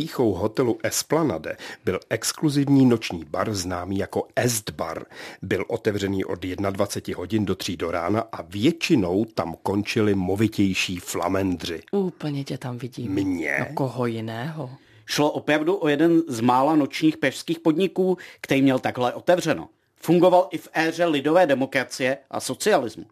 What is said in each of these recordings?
píchou hotelu Esplanade byl exkluzivní noční bar známý jako Estbar. Byl otevřený od 21 hodin do 3 do rána a většinou tam končili movitější flamendři. Úplně tě tam vidím. Mě? No koho jiného? Šlo opravdu o jeden z mála nočních pražských podniků, který měl takhle otevřeno. Fungoval i v éře lidové demokracie a socialismu.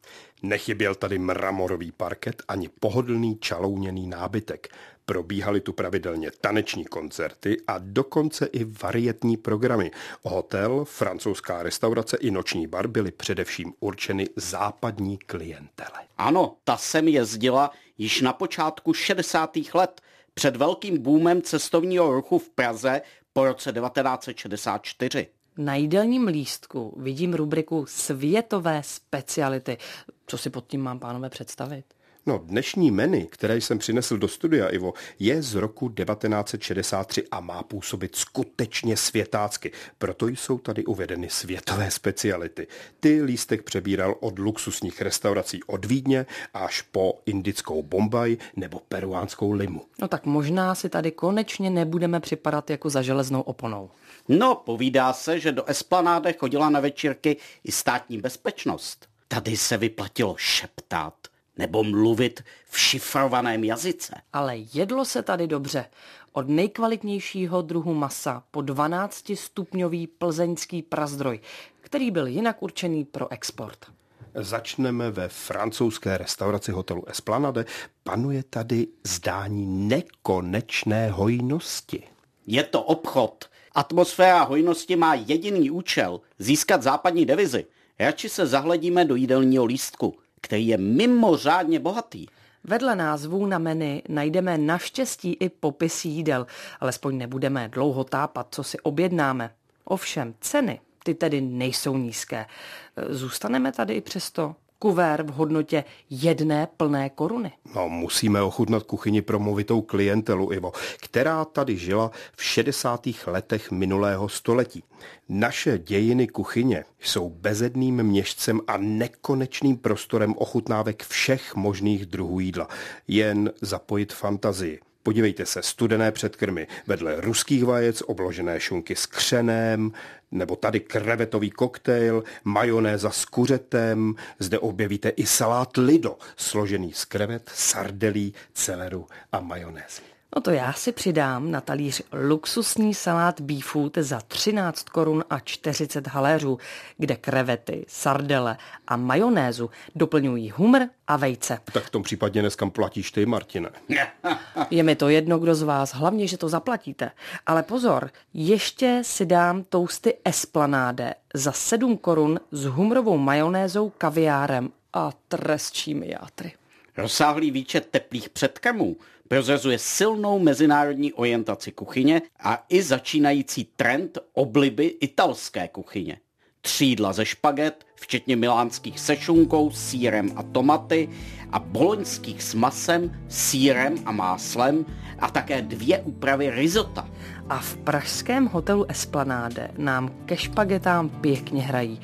Nechyběl tady mramorový parket ani pohodlný čalouněný nábytek. Probíhaly tu pravidelně taneční koncerty a dokonce i varietní programy. Hotel, francouzská restaurace i noční bar byly především určeny západní klientele. Ano, ta sem jezdila již na počátku 60. let, před velkým boomem cestovního ruchu v Praze po roce 1964. Na jídelním lístku vidím rubriku světové speciality. Co si pod tím mám, pánové, představit? No, dnešní menu, které jsem přinesl do studia, Ivo, je z roku 1963 a má působit skutečně světácky. Proto jsou tady uvedeny světové speciality. Ty lístek přebíral od luxusních restaurací od Vídně až po indickou Bombaj nebo peruánskou limu. No tak možná si tady konečně nebudeme připadat jako za železnou oponou. No, povídá se, že do Esplanáde chodila na večírky i státní bezpečnost. Tady se vyplatilo šeptat nebo mluvit v šifrovaném jazyce. Ale jedlo se tady dobře. Od nejkvalitnějšího druhu masa po 12-stupňový plzeňský prazdroj, který byl jinak určený pro export. Začneme ve francouzské restauraci hotelu Esplanade. Panuje tady zdání nekonečné hojnosti. Je to obchod. Atmosféra hojnosti má jediný účel získat západní devizi. Radši se zahledíme do jídelního lístku který je mimořádně bohatý. Vedle názvů na menu najdeme naštěstí i popis jídel, alespoň nebudeme dlouho tápat, co si objednáme. Ovšem, ceny, ty tedy nejsou nízké. Zůstaneme tady i přesto kuvér v hodnotě jedné plné koruny. No, musíme ochutnat kuchyni pro movitou klientelu, Ivo, která tady žila v 60. letech minulého století. Naše dějiny kuchyně jsou bezedným měšcem a nekonečným prostorem ochutnávek všech možných druhů jídla. Jen zapojit fantazii. Podívejte se, studené předkrmy, vedle ruských vajec obložené šunky s křenem, nebo tady krevetový koktejl, majonéza s kuřetem, zde objevíte i salát lido, složený z krevet, sardelí, celeru a majonézy. No to já si přidám na talíř luxusní salát beefood za 13 korun a 40 haléřů, kde krevety, sardele a majonézu doplňují humr a vejce. Tak v tom případě dneska platíš ty, Martine. Je mi to jedno, kdo z vás, hlavně, že to zaplatíte. Ale pozor, ještě si dám tousty Esplanáde za 7 korun s humrovou majonézou, kaviárem a trestčími játry. Rozsáhlý výčet teplých předkrmů prozrazuje silnou mezinárodní orientaci kuchyně a i začínající trend obliby italské kuchyně. Třídla ze špaget, včetně milánských se šunkou, sírem a tomaty a boloňských s masem, sírem a máslem a také dvě úpravy risota. A v pražském hotelu Esplanáde nám ke špagetám pěkně hrají.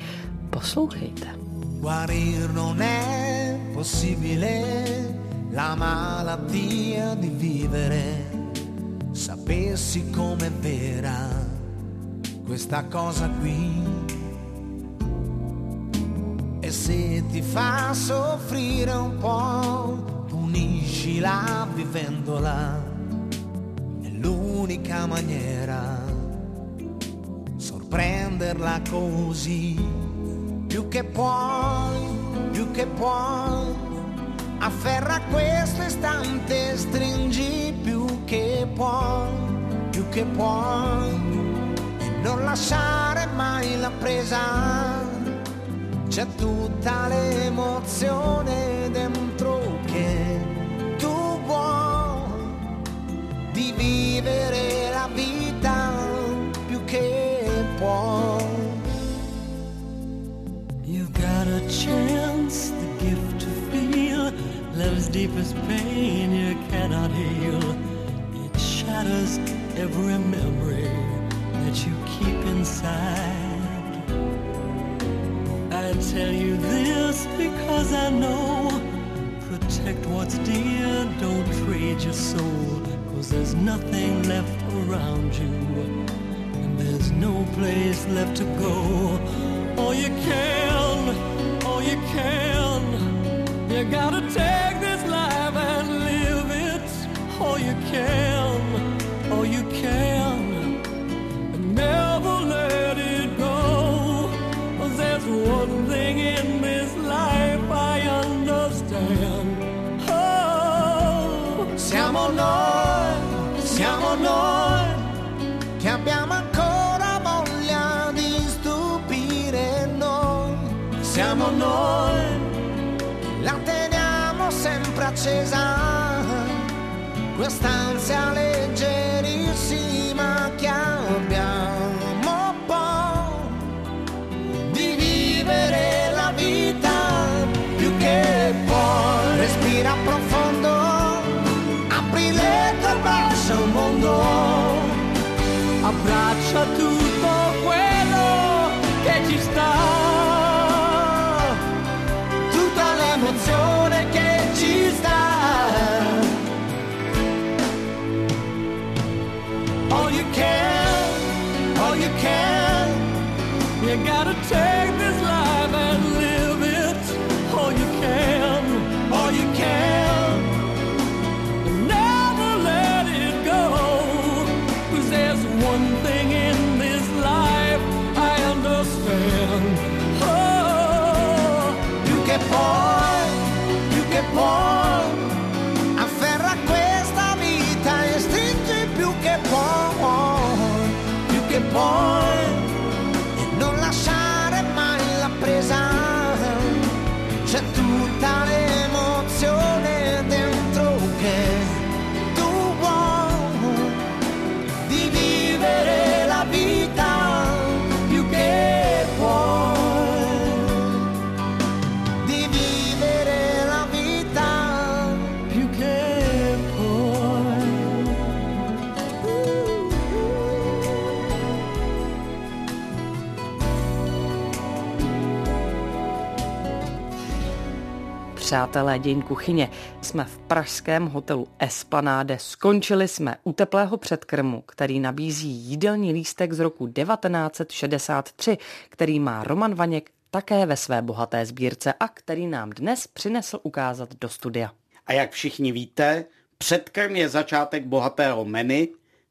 Poslouchejte. Guarir non è possibile la malattia di vivere, sapessi com'è vera questa cosa qui. E se ti fa soffrire un po', puniscila vivendola. È l'unica maniera sorprenderla così. Più che puoi, più che puoi Afferra questo istante, stringi più che puoi, più che puoi, e non lasciare mai la presa. C'è tutta l'emozione dentro che tu vuoi di vivere la vita più che puoi. You've got a chance, love's deepest pain you cannot heal. It shatters every memory that you keep inside. I tell you this because I know. Protect what's dear, don't trade your soul, cause there's nothing left around you, and there's no place left to go. All you can, all you can, you gotta take noi, la teniamo sempre accesa, quest'ansia leggerissima Přátelé dějin kuchyně, jsme v pražském hotelu Esplanade. Skončili jsme u teplého předkrmu, který nabízí jídelní lístek z roku 1963, který má Roman Vaněk také ve své bohaté sbírce a který nám dnes přinesl ukázat do studia. A jak všichni víte, předkrm je začátek bohatého menu,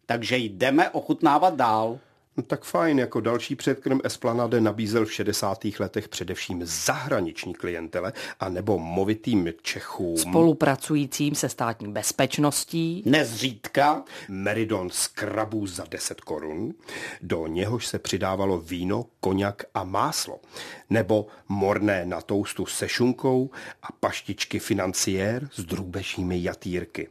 takže jdeme ochutnávat dál. No tak fajn, jako další předkrm Esplanade nabízel v 60. letech především zahraniční klientele a nebo movitým Čechům. Spolupracujícím se státní bezpečností, Nezřídka Meridon z krabů za 10 korun, do něhož se přidávalo víno, koněk a máslo, nebo morné na toustu se šunkou a paštičky financiér s drůbežími jatýrky.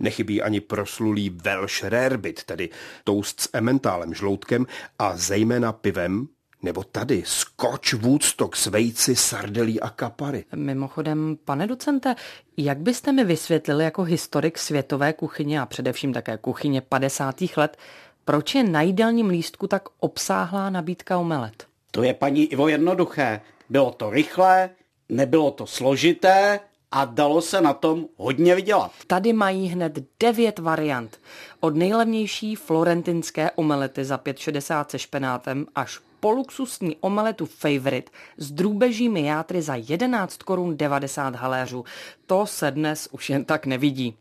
Nechybí ani proslulý Welsh Rarebit, tedy toast s ementálem, žloutkem a zejména pivem, nebo tady Scotch Woodstock s vejci, sardelí a kapary. Mimochodem, pane docente, jak byste mi vysvětlili jako historik světové kuchyně a především také kuchyně 50. let, proč je na jídelním lístku tak obsáhlá nabídka omelet? To je paní Ivo jednoduché. Bylo to rychlé, nebylo to složité a dalo se na tom hodně vydělat. Tady mají hned devět variant. Od nejlevnější florentinské omelety za 5,60 se špenátem až po luxusní omeletu Favorite s drůbežími játry za 11 korun 90 haléřů. To se dnes už jen tak nevidí.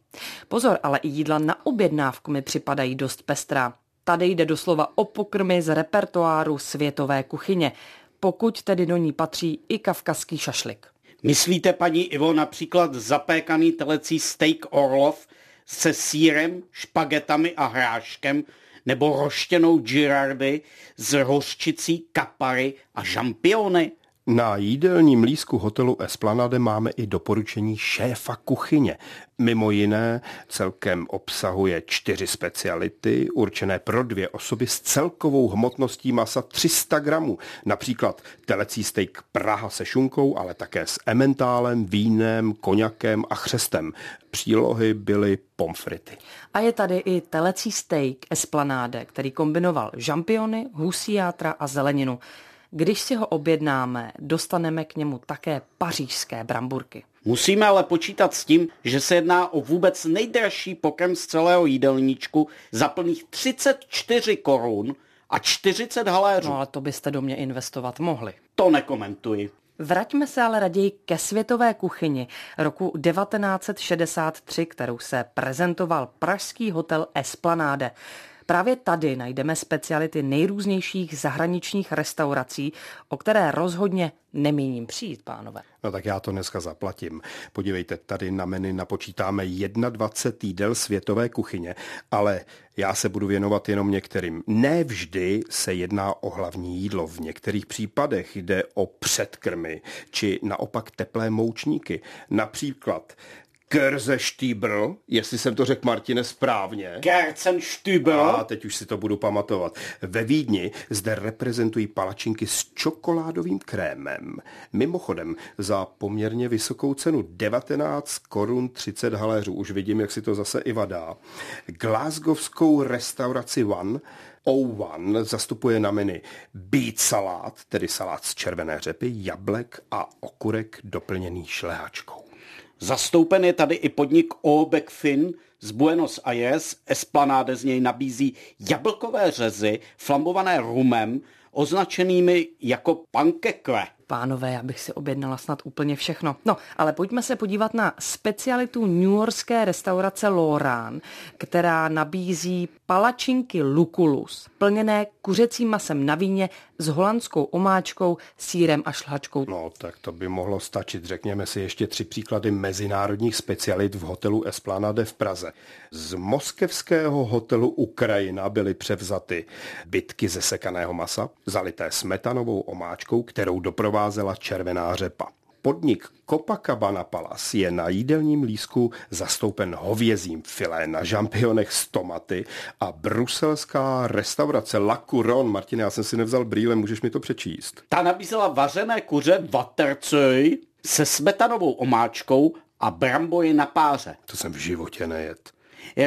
Pozor, ale i jídla na objednávku mi připadají dost pestrá. Tady jde doslova o pokrmy z repertoáru světové kuchyně, pokud tedy do ní patří i kavkazský šašlik. Myslíte, paní Ivo, například zapékaný telecí steak orlov se sírem, špagetami a hráškem, nebo roštěnou girardy s hořčicí, kapary a žampiony? Na jídelním lísku hotelu Esplanade máme i doporučení šéfa kuchyně. Mimo jiné celkem obsahuje čtyři speciality určené pro dvě osoby s celkovou hmotností masa 300 gramů. Například telecí steak Praha se šunkou, ale také s ementálem, vínem, koněkem a chřestem. Přílohy byly pomfrity. A je tady i telecí steak Esplanade, který kombinoval žampiony, husí játra a zeleninu. Když si ho objednáme, dostaneme k němu také pařížské bramburky. Musíme ale počítat s tím, že se jedná o vůbec nejdražší pokrm z celého jídelníčku za plných 34 korun a 40 haléřů. No ale to byste do mě investovat mohli. To nekomentuji. Vraťme se ale raději ke světové kuchyni roku 1963, kterou se prezentoval pražský hotel Esplanade. Právě tady najdeme speciality nejrůznějších zahraničních restaurací, o které rozhodně nemíním přijít, pánové. No tak já to dneska zaplatím. Podívejte, tady na menu napočítáme 21 jídel světové kuchyně, ale já se budu věnovat jenom některým. Ne vždy se jedná o hlavní jídlo. V některých případech jde o předkrmy, či naopak teplé moučníky. Například Kerzeštýbl, jestli jsem to řekl Martine správně. Kerzenstübel. A teď už si to budu pamatovat. Ve Vídni zde reprezentují palačinky s čokoládovým krémem. Mimochodem za poměrně vysokou cenu 19 korun 30 haléřů. Už vidím, jak si to zase i vadá. Glasgowskou restauraci One O1 zastupuje na menu beet salát, tedy salát z červené řepy, jablek a okurek doplněný šlehačkou. Zastoupen je tady i podnik Obeck Fin z Buenos Aires. Esplanade z něj nabízí jablkové řezy flambované rumem, označenými jako pankekle. Pánové, já bych si objednala snad úplně všechno. No, ale pojďme se podívat na specialitu newyorské restaurace Lorán, která nabízí palačinky lukulus, plněné kuřecím masem na víně s holandskou omáčkou, sírem a šlhačkou. No, tak to by mohlo stačit. Řekněme si ještě tři příklady mezinárodních specialit v hotelu Esplanade v Praze. Z moskevského hotelu Ukrajina byly převzaty bytky ze sekaného masa, zalité smetanovou omáčkou, kterou doprovázela červená řepa. Podnik Copacabana Palace je na jídelním lísku zastoupen hovězím filé na žampionech s tomaty a bruselská restaurace La Couronne. Martin, já jsem si nevzal brýle, můžeš mi to přečíst? Ta nabízela vařené kuře Watercöy se smetanovou omáčkou a bramboji na páře. To jsem v životě nejet.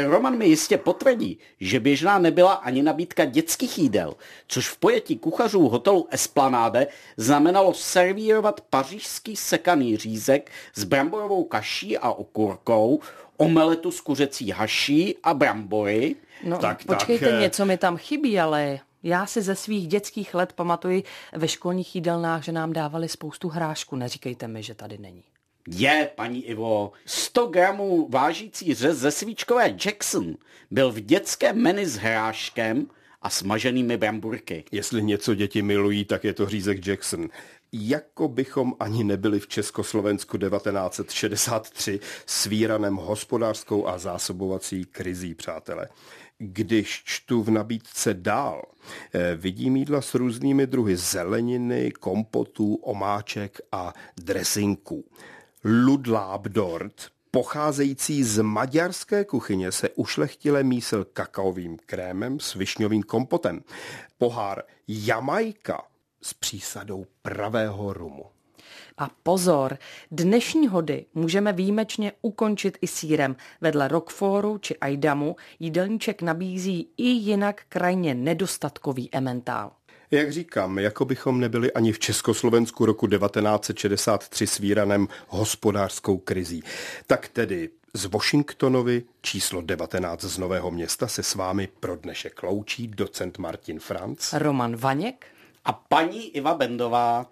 Roman mi jistě potvrdí, že běžná nebyla ani nabídka dětských jídel, což v pojetí kuchařů hotelu Esplanade znamenalo servírovat pařížský sekaný řízek s bramborovou kaší a okurkou, omeletu s kuřecí haší a brambory. No, Tak, počkejte, tak, eh. něco mi tam chybí, ale já si ze svých dětských let pamatuji ve školních jídelnách, že nám dávali spoustu hrášku. Neříkejte mi, že tady není. Je, paní Ivo, 100 gramů vážící řez ze svíčkové Jackson byl v dětském menu s hráškem a smaženými bramburky. Jestli něco děti milují, tak je to řízek Jackson. Jako bychom ani nebyli v Československu 1963 svíraném hospodářskou a zásobovací krizí, přátelé. Když čtu v nabídce dál, eh, vidím jídla s různými druhy zeleniny, kompotů, omáček a dresinků. Ludlábdort, pocházející z maďarské kuchyně, se ušlechtile mísil kakaovým krémem s višňovým kompotem. Pohár Jamajka s přísadou pravého rumu. A pozor, dnešní hody můžeme výjimečně ukončit i sírem. Vedle Rockforu či Aidamu jídelníček nabízí i jinak krajně nedostatkový ementál. Jak říkám, jako bychom nebyli ani v Československu roku 1963 svíraném hospodářskou krizí. Tak tedy z Washingtonovi číslo 19 z Nového města se s vámi pro dnešek loučí docent Martin Franc. Roman Vaněk A paní Iva Bendová